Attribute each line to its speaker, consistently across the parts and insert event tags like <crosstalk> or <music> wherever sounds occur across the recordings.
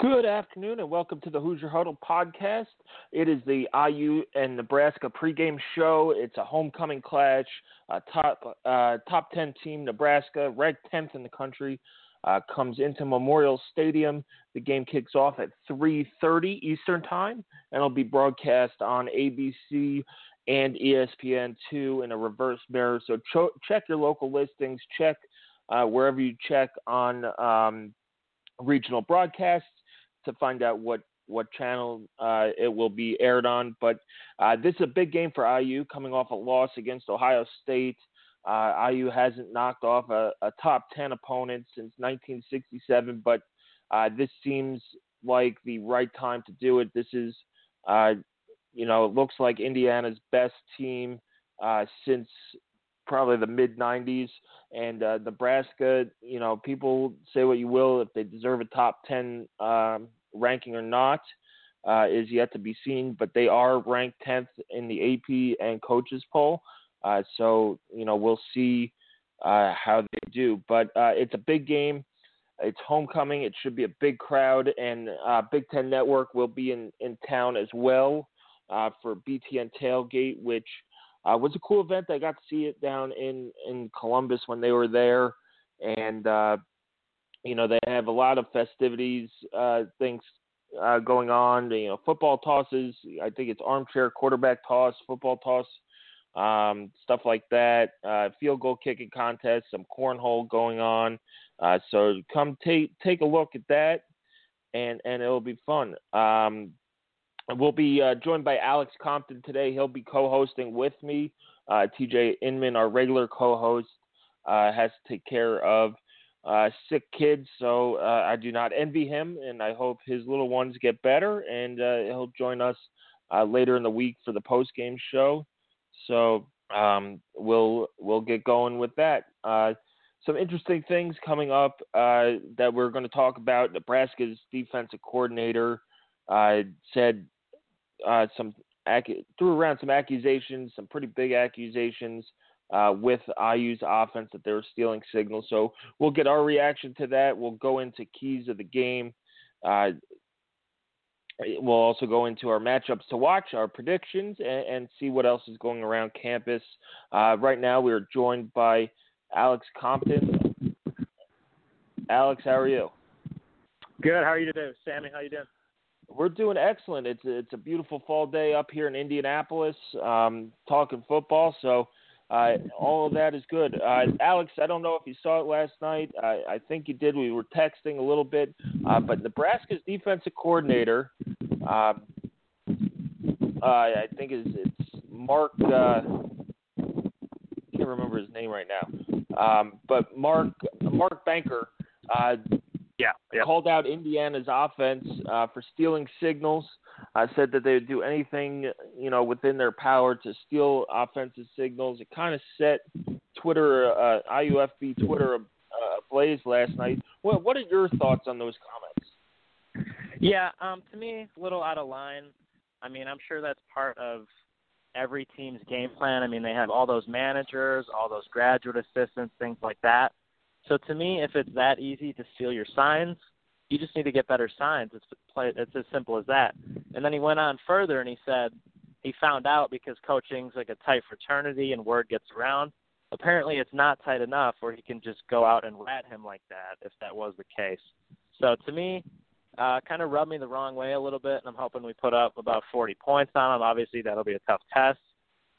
Speaker 1: Good afternoon and welcome to the Hoosier Huddle podcast. It is the IU and Nebraska pregame show. It's a homecoming clash. Top uh, top ten team Nebraska, ranked tenth in the country, uh, comes into Memorial Stadium. The game kicks off at 3:30 Eastern Time and it'll be broadcast on ABC and ESPN2 in a reverse mirror. So cho- check your local listings. Check uh, wherever you check on um, regional broadcasts to find out what what channel uh, it will be aired on. But uh, this is a big game for IU coming off a loss against Ohio State. Uh, IU hasn't knocked off a, a, top 10 opponent since 1967, but uh, this seems like the right time to do it. This is, uh, you know, it looks like Indiana's best team uh, since probably the mid 90s. And uh, Nebraska, you know, people say what you will if they deserve a top 10 um, ranking or not uh, is yet to be seen. But they are ranked 10th in the AP and coaches poll. Uh, so you know we'll see uh, how they do. But uh, it's a big game. It's homecoming. It should be a big crowd, and uh, Big Ten Network will be in, in town as well for BTN Tailgate, which uh, was a cool event. I got to see it down in in Columbus when they were there, and uh, you know they have a lot of festivities, uh, things uh, going on. You know, football tosses. I think it's armchair quarterback toss, football toss, um, stuff like that. Uh, field goal kicking contest, some cornhole going on. Uh, so come take take a look at that, and and it'll be fun. Um, We'll be uh, joined by Alex Compton today. He'll be co-hosting with me. Uh, TJ Inman, our regular co-host, uh, has to take care of uh, sick kids, so uh, I do not envy him, and I hope his little ones get better. And uh, he'll join us later in the week for the post-game show. So um, we'll we'll get going with that. some interesting things coming up that we're going to talk about. Nebraska's defensive coordinator said uh, some threw around some accusations, some pretty big accusations uh, with IU's offense that they were stealing signals. So we'll get our reaction to that. We'll go into keys of the game. Uh, we'll also go into our matchups to watch, our predictions, and, and see what else is going around campus. Uh, right now, we are joined by Alex Compton. Alex, how are you?
Speaker 2: Good. How are you today, Sammy? How you doing?
Speaker 1: We're doing excellent. It's a, it's a beautiful fall day up here in Indianapolis. Um, talking football, so uh, all of that is good. Uh, Alex, I don't know if you saw it last night. I, I think you did. We were texting a little bit, uh, but Nebraska's defensive coordinator, um, uh, I think is it's Mark. Uh, can't remember his name right now, um, but Mark Mark Banker.
Speaker 2: Yeah, yeah.
Speaker 1: called out Indiana's offense uh, for stealing signals. Uh, said that they would do anything you know within their power to steal offensive signals. It kind of set Twitter, uh, IUFB Twitter uh, ablaze last night. What What are your thoughts on those comments?
Speaker 2: Yeah, um, to me, a little out of line. I mean, I'm sure that's part of every team's game plan. I mean, they have all those managers, all those graduate assistants, things like that. So to me, if it's that easy to steal your signs, you just need to get better signs. It's it's as simple as that. And then he went on further and he said he found out because coaching's like a tight fraternity and word gets around. Apparently, it's not tight enough where he can just go out and rat him like that if that was the case. So to me, uh, kind of rubbed me the wrong way a little bit, and I'm hoping we put up about 40 points on him. Obviously, that'll be a tough test,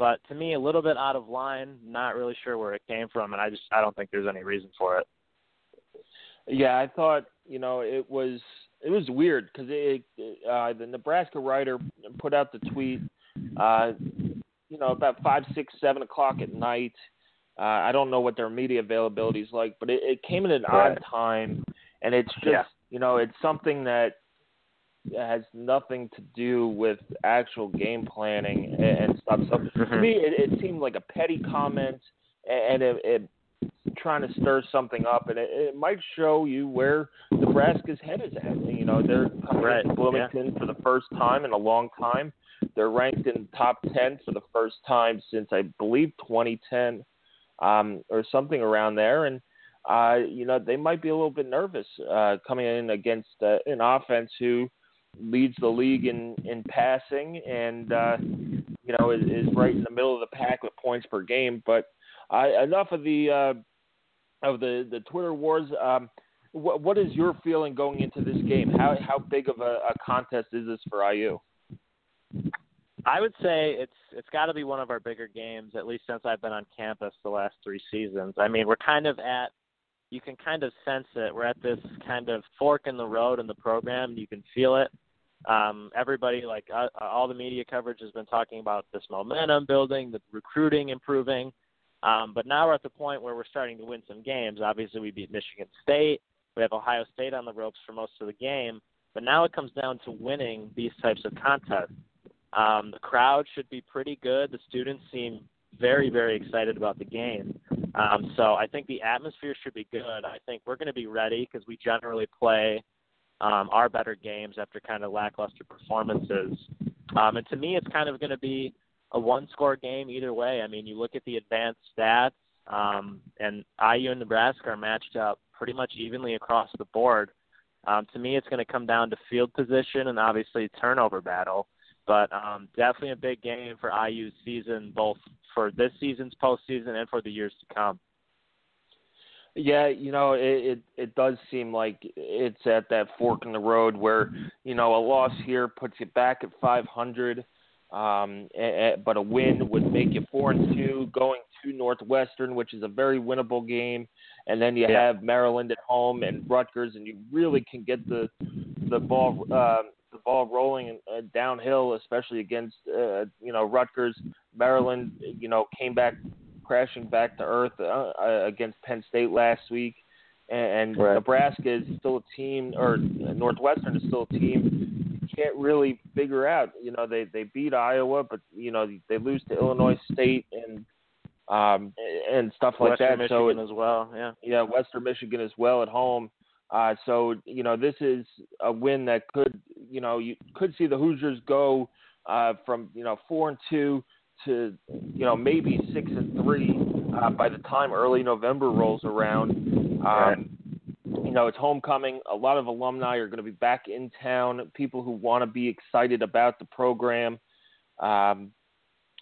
Speaker 2: but to me, a little bit out of line. Not really sure where it came from, and I just I don't think there's any reason for it.
Speaker 1: Yeah, I thought you know it was it was weird because it, uh, the Nebraska writer put out the tweet, uh, you know, about five, six, seven o'clock at night. Uh, I don't know what their media availability is like, but it, it came at an
Speaker 2: right.
Speaker 1: odd time, and it's just
Speaker 2: Yeah.
Speaker 1: you know it's something that has nothing to do with actual game planning and, stuff. So to
Speaker 2: Mhm.
Speaker 1: me, it, it seemed like a petty comment, and it, it trying to stir something up, and it, it might show you where Nebraska's head is at. You know, they're coming
Speaker 2: Right,
Speaker 1: into Bloomington for the first time in a long time. They're ranked in top ten for the first time since I believe 2010, um, or something around there, and. Uh, you know they might be a little bit nervous uh, coming in against uh, an offense who leads the league in in passing and uh, you know is, is right in the middle of the pack with points per game. But uh, enough of the uh, of the the Twitter wars. Um, what what is your feeling going into this game? How how big of a, a contest is this for IU?
Speaker 2: I would say it's it's got to be one of our bigger games, at least since I've been on campus the last three seasons. I mean, we're kind of at you can kind of sense it. We're at this kind of fork in the road in the program. You can feel it. Um, everybody, like uh, all the media coverage, has been talking about this momentum building, the recruiting improving. Um, but now we're at the point where we're starting to win some games. Obviously, we beat Michigan State. We have Ohio State on the ropes for most of the game. But now it comes down to winning these types of contests. Um, the crowd should be pretty good. The students seem very, very excited about the game. Um, so I think the atmosphere should be good. I think we're going to be ready because we generally play um, our better games after kind of lackluster performances. Um, and to me, it's kind of going to be a one-score game either way. I mean, you look at the advanced stats, um, and IU and Nebraska are matched up pretty much evenly across the board. Um, to me, it's going to come down to field position and obviously turnover battle. But um, definitely a big game for IU's season, both for this season's postseason and for the years to come.
Speaker 1: Yeah, you know, it, it it does seem like it's at that fork in the road where you know a loss here puts you back at 500, um, but a win would make you four and two going to Northwestern, which is a very winnable game, and then you
Speaker 2: Yeah.
Speaker 1: have Maryland at home and Rutgers, and you really can get the the ball uh, ball rolling uh, downhill, especially against uh, you know Rutgers. Maryland, you know, came back crashing back to earth uh, uh, against Penn State last week, and, and
Speaker 2: Right.
Speaker 1: Nebraska is still a team, or Northwestern is still a team you can't really figure out. You know, they they beat Iowa, but you know they lose to Illinois State and um and stuff like
Speaker 2: Western
Speaker 1: that. So
Speaker 2: Michigan as well, yeah.
Speaker 1: yeah, Western Michigan as well at home. Uh, so you know this is a win that could you know you could see the Hoosiers go uh, from you know four and two to you know maybe six and three uh, by the time early November rolls around. Um, You know it's homecoming. A lot of alumni are going to be back in town. People who want to be excited about the program. Um,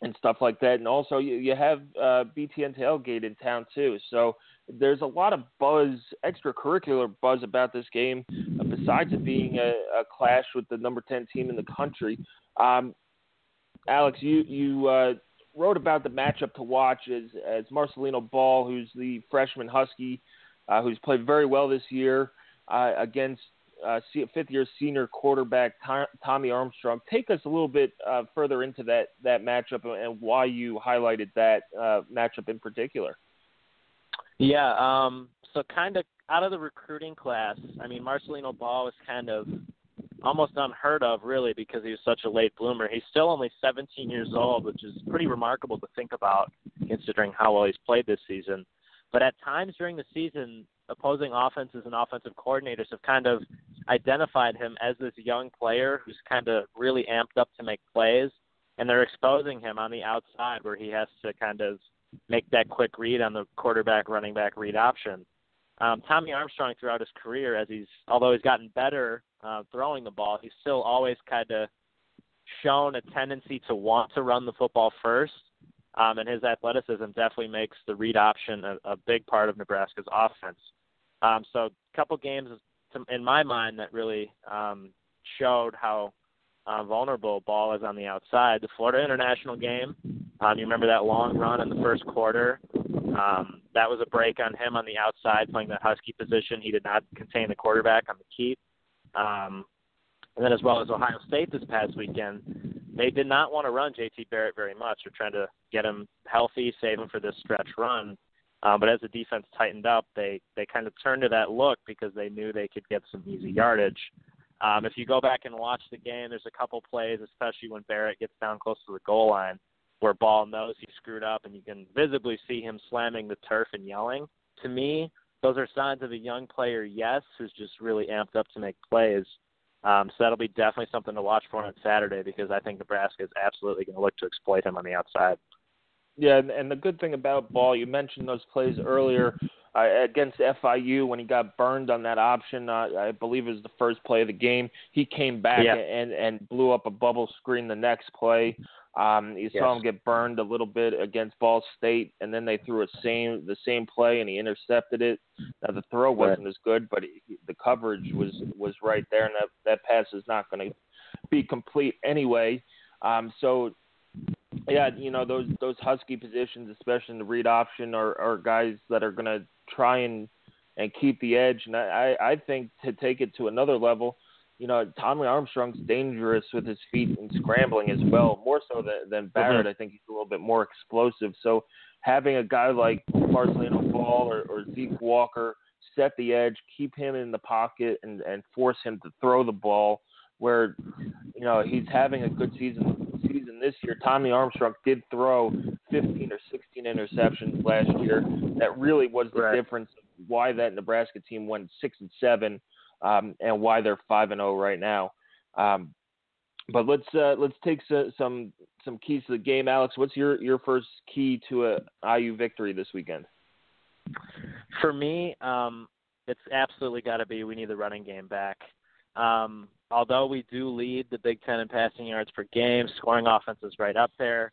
Speaker 1: and stuff like that. And also, you, you have uh, BTN Tailgate in town too. So there's a lot of buzz, extracurricular buzz about this game, uh, besides it being a, a clash with the number 10 team in the country. Um, Alex, you you uh, wrote about the matchup to watch as as Marcelino Ball, who's the freshman Husky, uh, who's played very well this year uh, against uh, fifth year senior quarterback Tom, Tommy Armstrong. Take us a little bit further into that that matchup and, and why you highlighted that matchup in particular.
Speaker 2: Yeah, um, so kind of out of the recruiting class, I mean, Marcelino Ball was kind of almost unheard of, really, because he was such a late bloomer. He's still only 17 years old, which is pretty remarkable to think about, considering how well he's played this season. But at times during the season, opposing offenses and offensive coordinators have kind of identified him as this young player who's kind of really amped up to make plays, and they're exposing him on the outside where he has to kind of make that quick read on the quarterback running back read option. Um, Tommy Armstrong throughout his career, as he's although he's gotten better uh, throwing the ball, he's still always kind of shown a tendency to want to run the football first. Um, and his athleticism definitely makes the read option a, a big part of Nebraska's offense. Um, so a couple games to, in my mind that really um, showed how uh, vulnerable Ball is on the outside. The Florida International game, Um, you remember that long run in the first quarter? Um, that was a break on him on the outside, playing the Husky position. He did not contain the quarterback on the keep. Um, and then as well as Ohio State this past weekend, they did not want to run JT Barrett very much. They're trying to get him healthy, save him for this stretch run. Uh, but as the defense tightened up, they they kind of turned to that look because they knew they could get some easy yardage. Um, if you go back and watch the game, there's a couple plays, especially when Barrett gets down close to the goal line, where Ball knows he screwed up, and you can visibly see him slamming the turf and yelling. To me, those are signs of a young player, yes, who's just really amped up to make plays. Um, so that'll be definitely something to watch for on Saturday because I think Nebraska is absolutely going to look to exploit him on the outside.
Speaker 1: Yeah, and, and the good thing about Ball, you mentioned those plays earlier uh, against FIU when he got burned on that option. Uh, I believe it was the first play of the game. He came back
Speaker 2: yeah.
Speaker 1: and and blew up a bubble screen the next play. Um, you
Speaker 2: yes.
Speaker 1: saw him get burned a little bit against Ball State, and then they threw a same the same play, and he intercepted it. Now the throw wasn't
Speaker 2: right.
Speaker 1: as good, but he, the coverage was was right there, and that that pass is not going to be complete anyway. Um, so yeah, you know those those husky positions, especially in the read option, are, are guys that are going to try and and keep the edge. And I I think to take it to another level, you know, Tommy Armstrong's dangerous with his feet and scrambling as well, more so than, than Barrett.
Speaker 2: Mm-hmm.
Speaker 1: I think he's a little bit more explosive. So having a guy like Marcelino Ball or, or Zeke Walker set the edge, keep him in the pocket, and and force him to throw the ball where you know he's having a good season season this year. Tommy Armstrong did throw 15 or 16 interceptions last year. That really was the
Speaker 2: right.
Speaker 1: difference why that Nebraska team went six and seven, um, and why they're five and zero right now. Um, but let's uh, let's take some some keys to the game, Alex. What's your your first key to a IU victory this weekend?
Speaker 2: For me, um, it's absolutely got to be we need the running game back. Um, although we do lead the Big Ten in passing yards per game, scoring offense is right up there.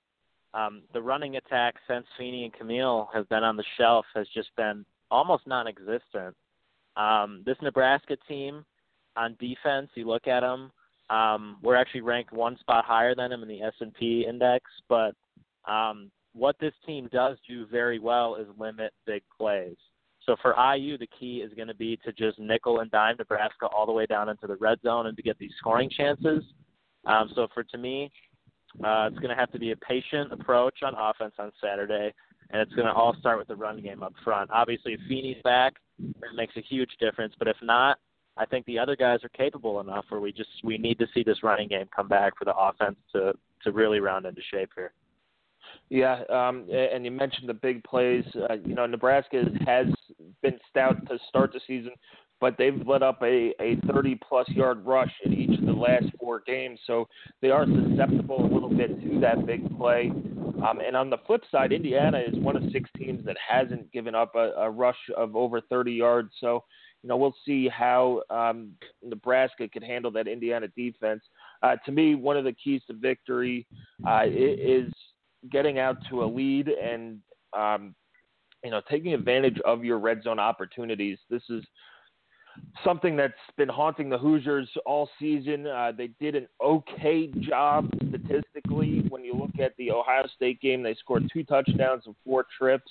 Speaker 2: Um, the running attack since Feeney and Camille have been on the shelf has just been almost non-existent. Um, this Nebraska team on defense, you look at them, um, we're actually ranked one spot higher than them in the S&P index, but um, what this team does do very well is limit big plays. So for IU, the key is going to be to just nickel and dime Nebraska all the way down into the red zone and to get these scoring chances. Um, so for to me, uh, it's going to have to be a patient approach on offense on Saturday, and it's going to all start with the run game up front. Obviously, if Feeney's back, that makes a huge difference. But if not, I think the other guys are capable enough where we just we need to see this running game come back for the offense to to really round into shape here.
Speaker 1: Yeah, um, and you mentioned the big plays. Uh, you know, Nebraska has been stout to start the season, but they've let up a, a 30 plus yard rush in each of the last four games. So they are susceptible a little bit to that big play. Um, and on the flip side, Indiana is one of six teams that hasn't given up a, a rush of over 30 yards. So, you know, we'll see how um, Nebraska can handle that Indiana defense. Uh, to me, one of the keys to victory uh, is getting out to a lead and um, you know taking advantage of your red zone opportunities. This is something that's been haunting the Hoosiers all season. Uh, they did an okay job statistically. When you look at the Ohio State game, they scored two touchdowns and four trips.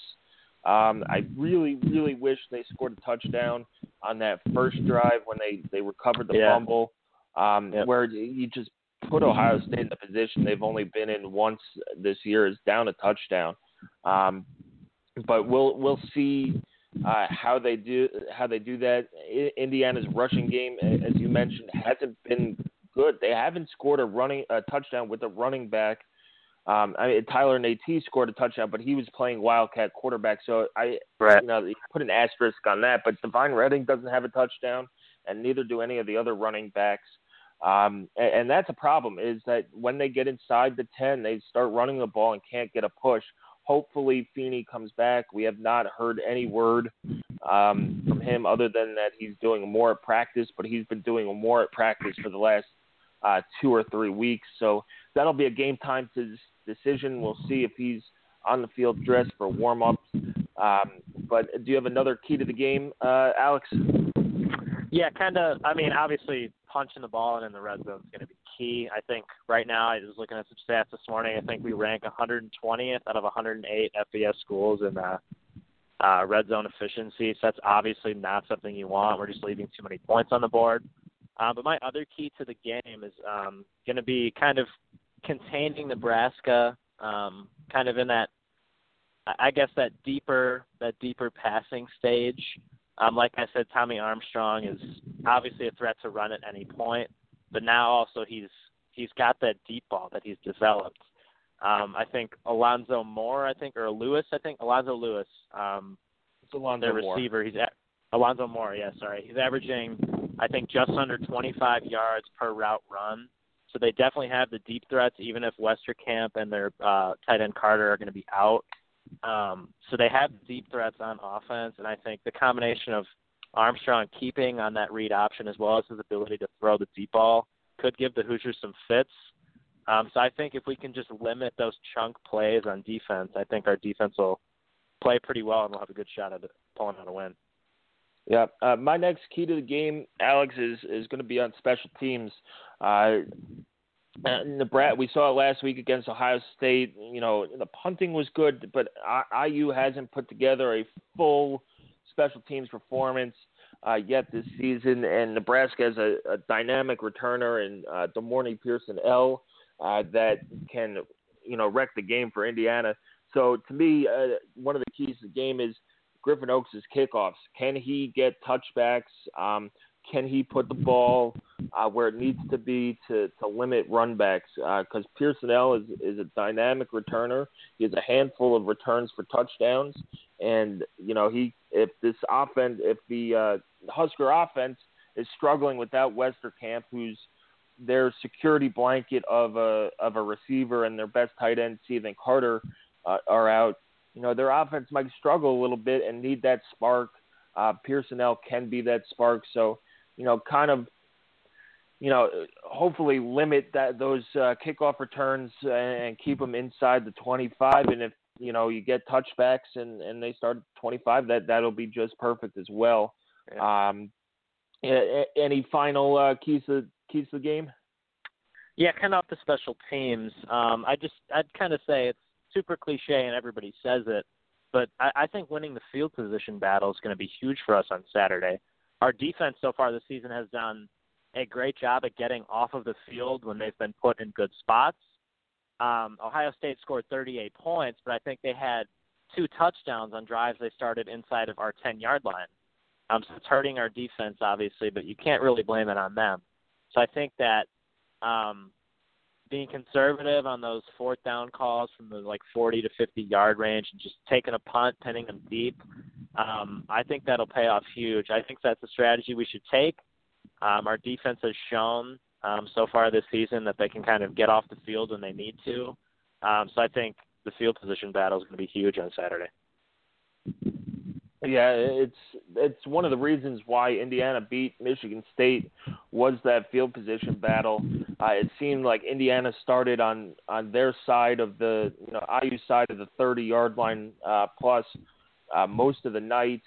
Speaker 1: Um, I really, really wish they scored a touchdown on that first drive when they they recovered the
Speaker 2: yeah.
Speaker 1: fumble, um,
Speaker 2: yep.
Speaker 1: where you just put Ohio State in the position they've only been in once this year is down a touchdown. Um, but we'll we'll see uh, how they do how they do that. Indiana's rushing game, as you mentioned, hasn't been good. They haven't scored a running a touchdown with a running back. Um, I mean, Tyler Natee scored a touchdown, but he was playing Wildcat quarterback. So I,
Speaker 2: right.
Speaker 1: you know, you put an asterisk on that. But Devine Redding doesn't have a touchdown, and neither do any of the other running backs. Um, and, and that's a problem is that when they get inside the 10, they start running the ball and can't get a push. Hopefully Feeney comes back. We have not heard any word um, from him other than that he's doing more at practice, but he's been doing more at practice for the last uh, two or three weeks. So that'll be a game time decision. We'll see if he's on the field dressed for warm ups. Um, but do you have another key to the game, uh, Alex?
Speaker 2: Yeah, kind of. I mean, obviously, punching the ball and in the red zone is going to be key. I think right now I was looking at some stats this morning. I think we rank 120th out of 108 FBS schools in uh, uh, red zone efficiency. So that's obviously not something you want. We're just leaving too many points on the board. Uh, but my other key to the game is um, going to be kind of containing Nebraska, um, kind of in that, I guess that deeper that deeper passing stage. Um, like I said, Tommy Armstrong is obviously a threat to run at any point, but now also he's he's got that deep ball that he's developed. Um, I think Alonzo Moore, I think, or Lewis, I think Alonzo Lewis, um,
Speaker 1: it's Alonzo
Speaker 2: their
Speaker 1: Moore.
Speaker 2: receiver. He's at, Alonzo Moore, yeah, sorry. He's averaging, I think, just under 25 yards per route run. So they definitely have the deep threats, even if Westerkamp and their uh, tight end Carter are going to be out. Um, so they have deep threats on offense, and I think the combination of Armstrong keeping on that read option as well as his ability to throw the deep ball could give the Hoosiers some fits. Um, so I think if we can just limit those chunk plays on defense, I think our defense will play pretty well and we'll have a good shot at pulling out a win.
Speaker 1: Yeah, uh, my next key to the game, Alex, is is going to be on special teams. Uh, Nebraska, we saw it last week against Ohio State. You know, the punting was good, but IU hasn't put together a full special teams performance uh, yet this season. And Nebraska has a, a dynamic returner in uh, De'Mornay Pierson-El uh, that can, you know, wreck the game for Indiana. So to me, uh, one of the keys to the game is Griffin Oakes' kickoffs. Can he get touchbacks? Um, can he put the ball uh, where it needs to be to, to limit runbacks? Because uh, Pierson-El is, is a dynamic returner. He has a handful of returns for touchdowns, and you know he if this offense, if the uh, Husker offense is struggling without Westerkamp, who's their security blanket of a of a receiver and their best tight end, Cethan Carter, uh, are out. You know their offense might struggle a little bit and need that spark. Uh, Pierson-El can be that spark. So you know, kind of, you know, hopefully limit that those uh, kickoff returns and keep them inside the 25. And if you know you get touchbacks and and they start 25, that that'll be just perfect as well. Yeah. Um, any final uh, keys to keys to the game?
Speaker 2: Yeah, kind of off the special teams. Um, I just I'd kind of say it's super cliche and everybody says it, but I, I think winning the field position battle is going to be huge for us on Saturday our defense so far this season has done a great job at getting off of the field when they've been put in good spots. Um, Ohio State scored 38 points, but I think they had two touchdowns on drives they started inside of our 10 yard line. Um, so it's hurting our defense, obviously, but you can't really blame it on them. So I think that um, being conservative on those fourth down calls from the like 40 to 50 yard range and just taking a punt, pinning them deep, um, I think that'll pay off huge. I think that's a strategy we should take. Um, our defense has shown um, so far this season that they can kind of get off the field when they need to. Um, so I think the field position battle is going to be huge on Saturday.
Speaker 1: Yeah, it's it's one of the reasons why Indiana beat Michigan State was that field position battle. Uh, it seemed like Indiana started on on their side of the you know IU side of the 30 yard line uh, plus uh, most of the night,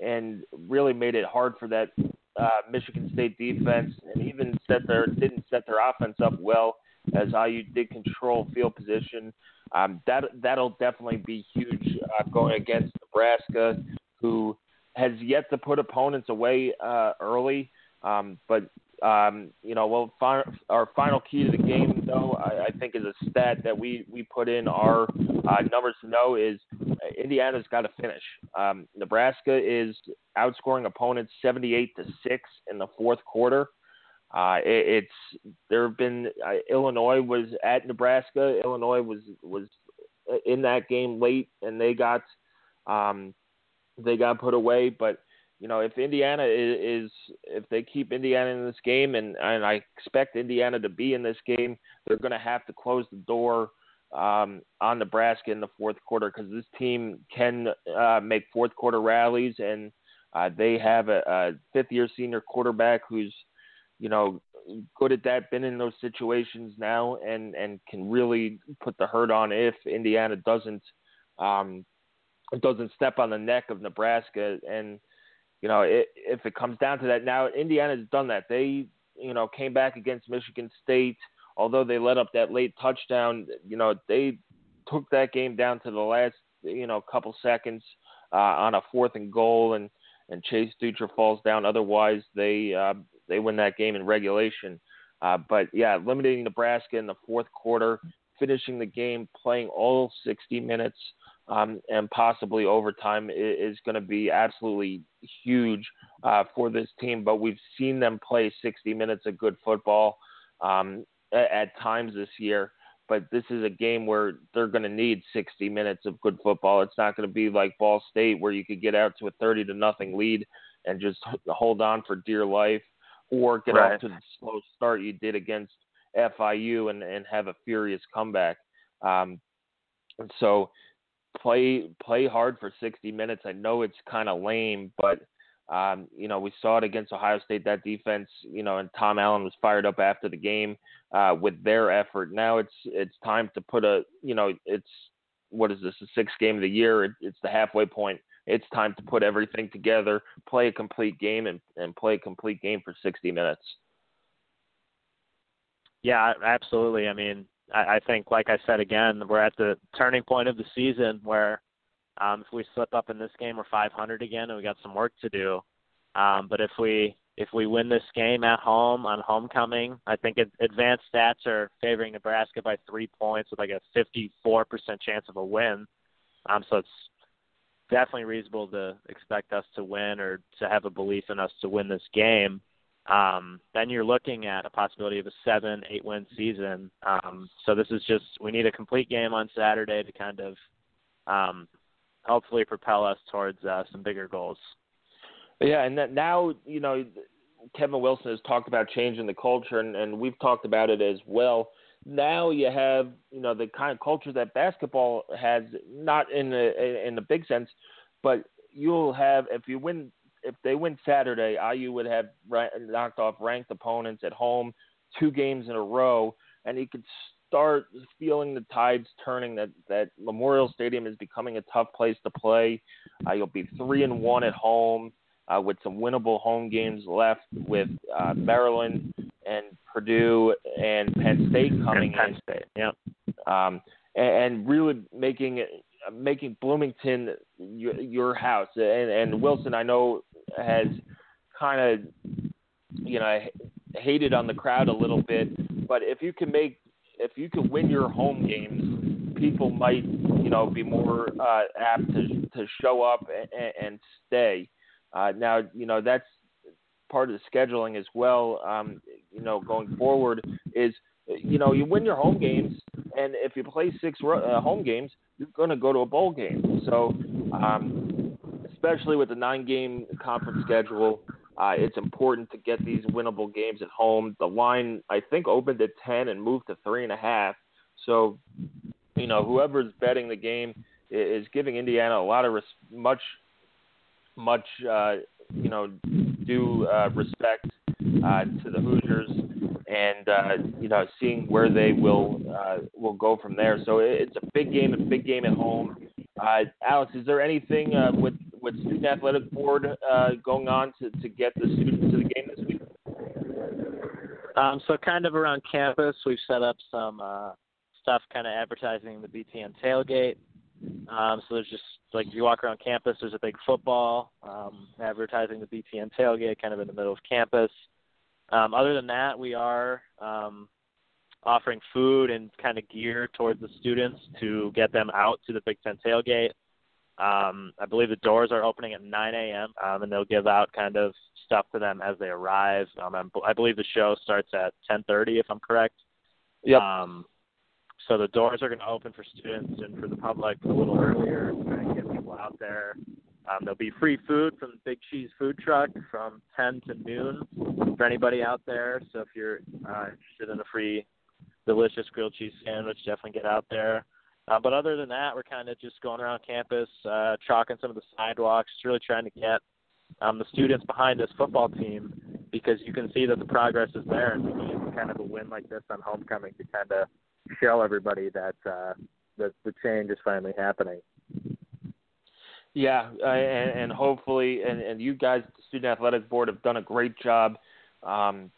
Speaker 1: and really made it hard for that uh, Michigan State defense, and even set their didn't set their offense up well as IU did control field position. Um, that that'll definitely be huge uh, going against Nebraska, who has yet to put opponents away uh, early. Um, but um, you know, well, fi- our final key to the game, though, I, I think is a stat that we we put in our uh, numbers to know is Indiana's got to finish. Um, Nebraska is outscoring opponents 78 to six in the fourth quarter. Uh, it, it's there have been uh, Illinois was at Nebraska. Illinois was was in that game late, and they got um, they got put away, but you know, if Indiana is, is if they keep Indiana in this game, and and I expect Indiana to be in this game, they're going to have to close the door um, on Nebraska in the fourth quarter because this team can uh, make fourth quarter rallies, and uh, they have a, a fifth year senior quarterback who's, you know, good at that, been in those situations now, and and can really put the hurt on if Indiana doesn't um, doesn't step on the neck of Nebraska and you know, it, if it comes down to that, now Indiana's done that. They you know, came back against Michigan State. Although they let up that late touchdown, you know, they took that game down to the last, you know, couple seconds uh, on a fourth and goal, and and Chase Dutra falls down. Otherwise, they uh, they win that game in regulation. Uh, but yeah, limiting Nebraska in the fourth quarter, finishing the game, playing all 60 minutes, um, and possibly overtime is, is going to be absolutely huge uh, for this team. But we've seen them play 60 minutes of good football um, at, at times this year. But this is a game where they're going to need 60 minutes of good football. It's not going to be like Ball State where you could get out to a 30 to nothing lead and just hold on for dear life, or get
Speaker 2: right.
Speaker 1: off to the slow start you did against FIU and, and have a furious comeback. Um, and so play play hard for 60 minutes. I know it's kind of lame, but um, you know we saw it against Ohio State. That defense, you know, and Tom Allen was fired up after the game uh, with their effort. Now it's it's time to put a you know it's what is this the sixth game of the year? It, it's the halfway point. It's time to put everything together, play a complete game, and and play a complete game for 60 minutes.
Speaker 2: Yeah, absolutely. I mean, I, I think, like I said again, we're at the turning point of the season where um, if we slip up in this game, we're 500 again, and we got some work to do. Um, but if we if we win this game at home on homecoming, I think advanced stats are favoring Nebraska by three points with like a 54% chance of a win. Um, so it's definitely reasonable to expect us to win or to have a belief in us to win this game um, then you're looking at a possibility of a seven, eight win season. Um, so this is just we need a complete game on Saturday to kind of um, hopefully propel us towards uh, some bigger goals.
Speaker 1: Yeah, and that now you know Kevin Wilson has talked about changing the culture, and, and we've talked about it as well. Now you have you know the kind of culture that basketball has, not in the in the big sense, but you'll have if you win if they win Saturday, IU would have knocked off ranked opponents at home two games in a row, and he could start feeling the tides turning. That that Memorial Stadium is becoming a tough place to play. Uh, you'll be three and one at home uh, with some winnable home games left with uh, Maryland and Purdue and Penn State coming
Speaker 2: and Penn
Speaker 1: in.
Speaker 2: State, yeah.
Speaker 1: Um, and, and really making making Bloomington your, your house. And, and Wilson, I know, has kind of, you know, hated on the crowd a little bit. But if you can make, if you can win your home games, people might, you know, be more uh, apt to to show up and, and stay. Uh, now, you know, that's part of the scheduling as well. Um, you know, going forward is, you know, you win your home games, and if you play six uh, home games, you're going to go to a bowl game. So, um, especially with the nine game conference schedule, uh, it's important to get these winnable games at home. The line, I think, opened at 10 and moved to three and a half. So, you know, whoever's betting the game is giving Indiana a lot of res- much, much, uh, you know, due uh, respect uh, to the Hoosiers and uh, you know seeing where they will uh, will go from there. So it's a big game, a big game at home. Uh, Alex, is there anything uh, with with student athletic board uh, going on to, to get the students to the game this week?
Speaker 2: Um, so kind of around campus, we've set up some uh, stuff, kind of advertising the BTN tailgate. Um, so there's just like you walk around campus, there's a big football um, advertising the BTN tailgate, kind of in the middle of campus. Um, other than that, we are um, offering food and kind of gear towards the students to get them out to the Big Ten tailgate. Um, I believe the doors are opening at 9 a.m. Um, and they'll give out kind of stuff to them as they arrive. Um, I believe the show starts at 10:30, if I'm correct.
Speaker 1: Yep.
Speaker 2: Um, so the doors are going to open for students and for the public a little earlier, to get people out there. Um, there'll be free food from the Big Cheese Food Truck from 10 to noon for anybody out there. So if you're uh, interested in a free, delicious grilled cheese sandwich, definitely get out there. Uh, but other than that, we're kind of just going around campus, uh, chalking some of the sidewalks, really trying to get um, the students behind this football team because you can see that the progress is there, and we need kind of a win like this on homecoming to kind of show everybody that uh, that the change is finally happening.
Speaker 1: Yeah, uh, and, and hopefully, and, and you guys, the student athletic board, have done a great job. Um,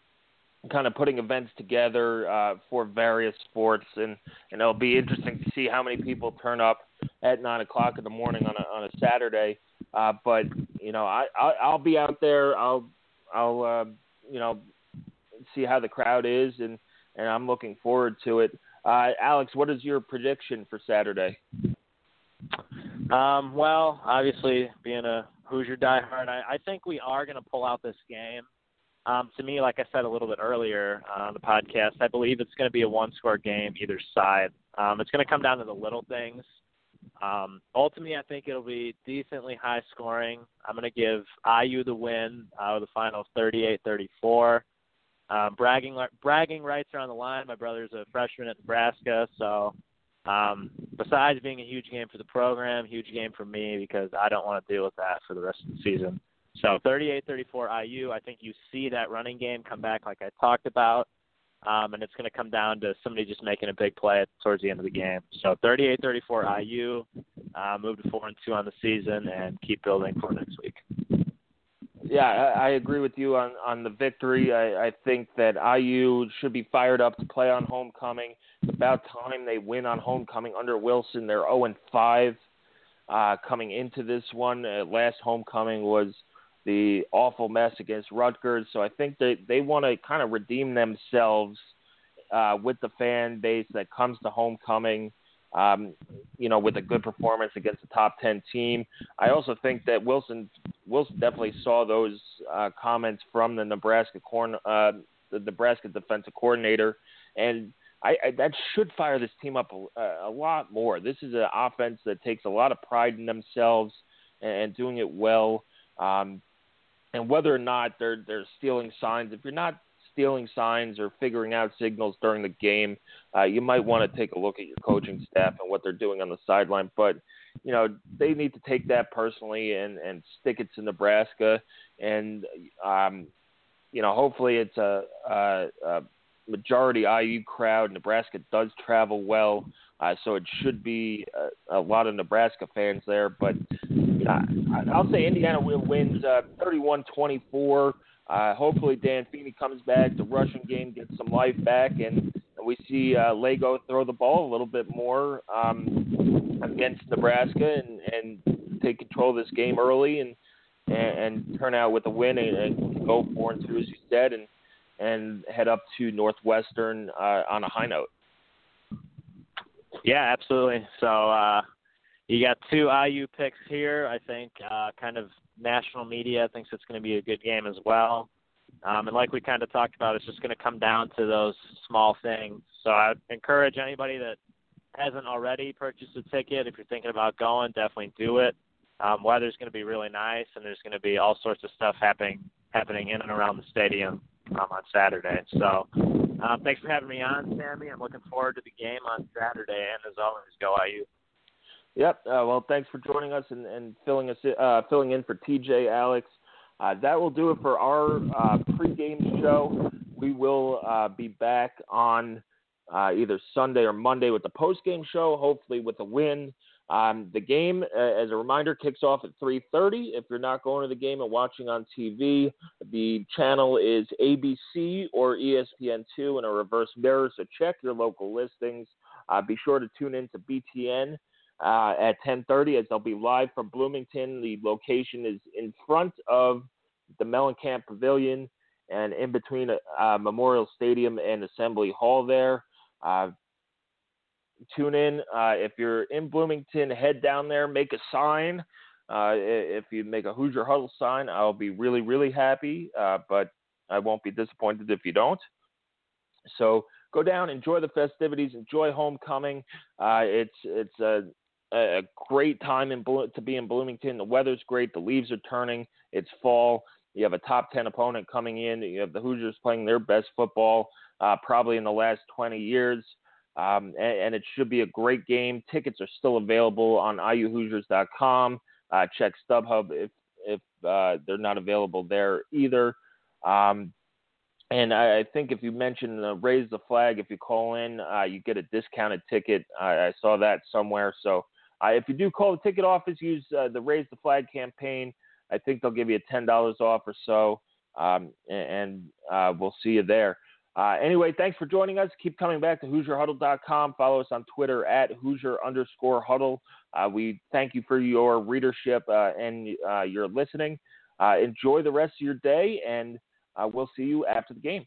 Speaker 1: kind of putting events together uh, for various sports, and and it'll be interesting to see how many people turn up at nine o'clock in the morning on a on a Saturday. Uh, but you know, I, I I'll be out there. I'll I'll uh, you know see how the crowd is, and and I'm looking forward to it. Uh, Alex, what is your prediction for Saturday?
Speaker 2: Um, well, obviously, being a Hoosier diehard, I, I think we are going to pull out this game. Um, to me, like I said a little bit earlier uh, on the podcast, I believe it's going to be a one-score game either side. Um, it's going to come down to the little things. Um, ultimately, I think it'll be decently high scoring. I'm going to give IU the win uh, with a final 38-34. Um, bragging bragging rights are on the line. My brother's a freshman at Nebraska, so um, besides being a huge game for the program, huge game for me because I don't want to deal with that for the rest of the season. So 38-34 IU. I think you see that running game come back like I talked about, um, and it's going to come down to somebody just making a big play towards the end of the game. So 38-34 IU. Uh, move to four and two on the season and keep building for next week.
Speaker 1: Yeah, I, I agree with you on on the victory. I, I think that IU should be fired up to play on homecoming. It's about time they win on homecoming under Wilson. They're 0 and 5 uh, coming into this one. Uh, last homecoming was the awful mess against Rutgers. So I think that they want to kind of redeem themselves uh, with the fan base that comes to homecoming. Um, you know, with a good performance against a top ten team. I also think that Wilson Wilson definitely saw those uh, comments from the Nebraska corn uh, the Nebraska defensive coordinator, and I, I, that should fire this team up a, a lot more. This is an offense that takes a lot of pride in themselves and, and doing it well. Um, and whether or not they're they're stealing signs, if you're not stealing signs or figuring out signals during the game, uh, you might want to take a look at your coaching staff and what they're doing on the sideline. But you know they need to take that personally and and stick it to Nebraska, and um, you know hopefully it's a, a, a majority IU crowd. Nebraska does travel well, uh, so it should be a, a lot of Nebraska fans there. But uh, I'll say Indiana wins uh, 31-24. Uh, hopefully Dan Feeney comes back. The Russian game gets some life back, and, and we see uh, Lagow throw the ball a little bit more um, against Nebraska and, and take control of this game early and and, and turn out with a win and, and go four and two as you said, and and head up to Northwestern uh, on a high note.
Speaker 2: Yeah, absolutely. So uh, you got two IU picks here. I think uh, kind of national media thinks it's going to be a good game as well. Um, and like we kind of talked about, it's just going to come down to those small things. So I encourage anybody that hasn't already purchased a ticket, if you're thinking about going, definitely do it. Um, weather's going to be really nice, and there's going to be all sorts of stuff happening happening in and around the stadium um, on Saturday. So um, thanks for having me on, Sammy. I'm looking forward to the game on Saturday, and as always, go IU.
Speaker 1: Yep. Uh, well, thanks for joining us and, and filling us uh, filling in for TJ, Alex. Uh, that will do it for our uh, pregame show. We will uh, be back on uh, either Sunday or Monday with the postgame show, hopefully with a win. Um, the game, uh, as a reminder, kicks off at 3:30. If you're not going to the game and watching on TV, the channel is ABC or ESPN2 in a reverse mirror. So check your local listings. Be sure to tune in to BTN uh, at 10:30 as they'll be live from Bloomington. The location is in front of the Mellencamp Pavilion and in between uh, Memorial Stadium and Assembly Hall there. Uh, tune in. Uh, if you're in Bloomington, head down there, make a sign. Uh, if you make a Hoosier Huddle sign, I'll be really, really happy. Uh, but I won't be disappointed if you don't. So go down, enjoy the festivities, enjoy homecoming. Uh, it's it's a, a great time in to be in Bloomington. The weather's great. The leaves are turning. It's fall. You have a top 10 opponent coming in. You have the Hoosiers playing their best football uh, probably in the last 20 years. Um, and, and, it should be a great game. Tickets are still available on iuhoosiers.com. Uh, check StubHub if if uh, they're not available there either. Um, and I, I, think if you mention uh, raise the flag, if you call in, uh, you get a discounted ticket. I, I saw that somewhere. So uh, if you do call the ticket office, use uh, the raise the flag campaign. I think they'll give you a ten dollars off or so, um, and, and we'll see you there. Uh, anyway, thanks for joining us. Keep coming back to HoosierHuddle.com. Follow us on Twitter at Hoosier underscore Huddle. Uh, we thank you for your readership uh, and uh, your listening. Uh, enjoy the rest of your day, and uh, we'll see you after the game.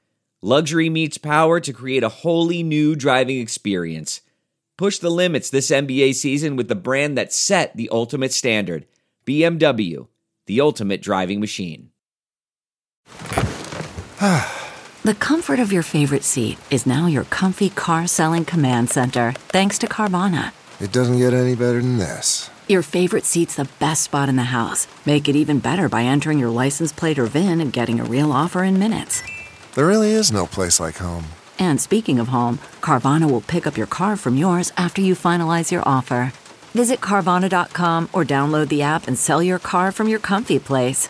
Speaker 3: Luxury meets power to create a wholly new driving experience. Push the limits this NBA season with the brand that set the ultimate standard BMW, the ultimate driving machine. <sighs>
Speaker 4: the comfort of your favorite seat is now your comfy car selling command center, thanks to Carvana.
Speaker 5: It doesn't get any better than this.
Speaker 4: Your favorite seat's the best spot in the house. Make it even better by entering your license plate or VIN and getting a real offer in minutes.
Speaker 5: There really is no place like home.
Speaker 4: And speaking of home, Carvana will pick up your car from yours after you finalize your offer. Visit Carvana.com or download the app and sell your car from your comfy place.